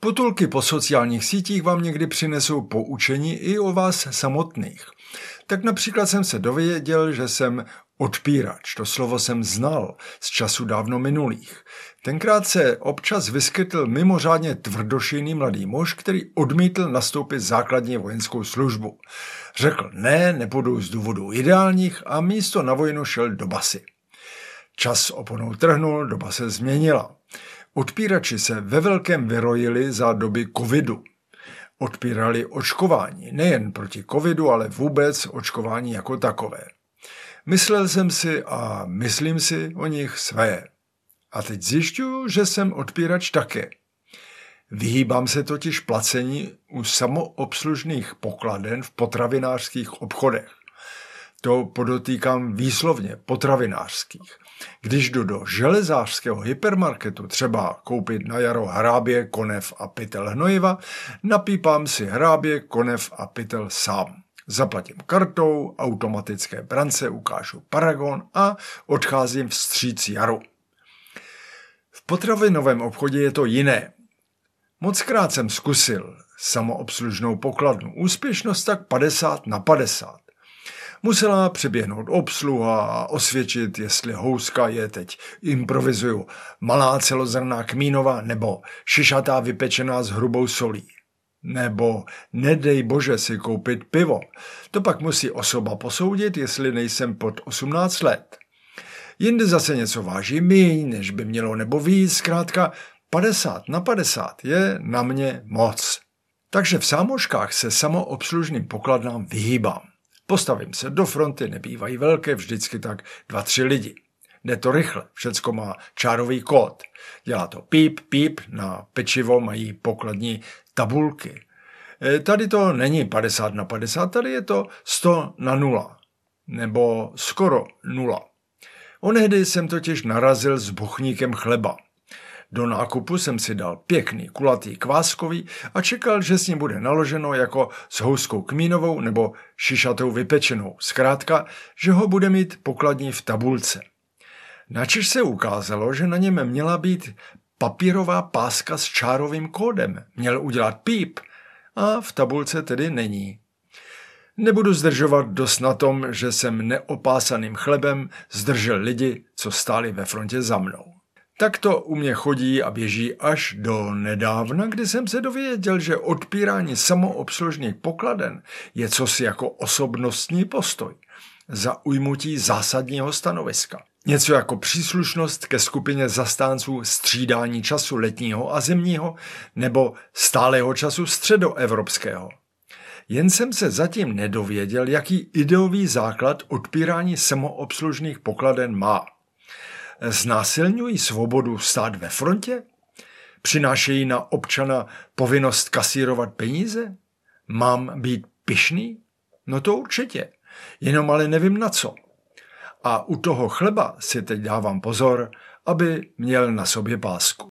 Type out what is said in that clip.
Potulky po sociálních sítích vám někdy přinesou poučení i o vás samotných. Tak například jsem se dověděl, že jsem odpírač. To slovo jsem znal z času dávno minulých. Tenkrát se občas vyskytl mimořádně tvrdošejný mladý muž, který odmítl nastoupit základní vojenskou službu. Řekl ne, nepůjdu z důvodů ideálních a místo na vojnu šel do basy. Čas oponou trhnul, doba se změnila. Odpírači se ve velkém vyrojili za doby covidu. Odpírali očkování, nejen proti covidu, ale vůbec očkování jako takové. Myslel jsem si a myslím si o nich své. A teď zjišťuju, že jsem odpírač také. Vyhýbám se totiž placení u samoobslužných pokladen v potravinářských obchodech. To podotýkám výslovně potravinářských. Když jdu do železářského hypermarketu třeba koupit na jaro hrábě, konev a pytel hnojiva, napípám si hrábě, konev a pytel sám. Zaplatím kartou, automatické brance ukážu paragon a odcházím vstříc jaru. V potravinovém obchodě je to jiné. Mockrát jsem zkusil samoobslužnou pokladnu. Úspěšnost tak 50 na 50. Musela přeběhnout obsluha a osvědčit, jestli houska je teď, improvizuju, malá celozrná kmínova nebo šišatá vypečená s hrubou solí. Nebo nedej bože si koupit pivo. To pak musí osoba posoudit, jestli nejsem pod 18 let. Jinde zase něco váží míň, než by mělo nebo víc, zkrátka 50 na 50 je na mě moc. Takže v sámoškách se samoobslužným pokladnám vyhýbám. Postavím se do fronty, nebývají velké, vždycky tak dva, tři lidi. Jde to rychle, všecko má čárový kód. Dělá to píp, píp, na pečivo mají pokladní tabulky. E, tady to není 50 na 50, tady je to 100 na 0, nebo skoro 0. Onehdy jsem totiž narazil s bochníkem chleba. Do nákupu jsem si dal pěkný kulatý kváskový a čekal, že s ním bude naloženo jako s houskou kmínovou nebo šišatou vypečenou. Zkrátka, že ho bude mít pokladní v tabulce. Načež se ukázalo, že na něm měla být papírová páska s čárovým kódem. Měl udělat píp a v tabulce tedy není. Nebudu zdržovat dost na tom, že jsem neopásaným chlebem zdržel lidi, co stáli ve frontě za mnou. Tak to u mě chodí a běží až do nedávna, kdy jsem se dověděl, že odpírání samoobslužných pokladen je cosi jako osobnostní postoj, za ujmutí zásadního stanoviska. Něco jako příslušnost ke skupině zastánců střídání času letního a zimního nebo stálého času středoevropského. Jen jsem se zatím nedověděl, jaký ideový základ odpírání samoobslužných pokladen má. Znásilňují svobodu stát ve frontě? Přinášejí na občana povinnost kasírovat peníze? Mám být pyšný? No to určitě, jenom ale nevím na co. A u toho chleba si teď dávám pozor, aby měl na sobě pásku.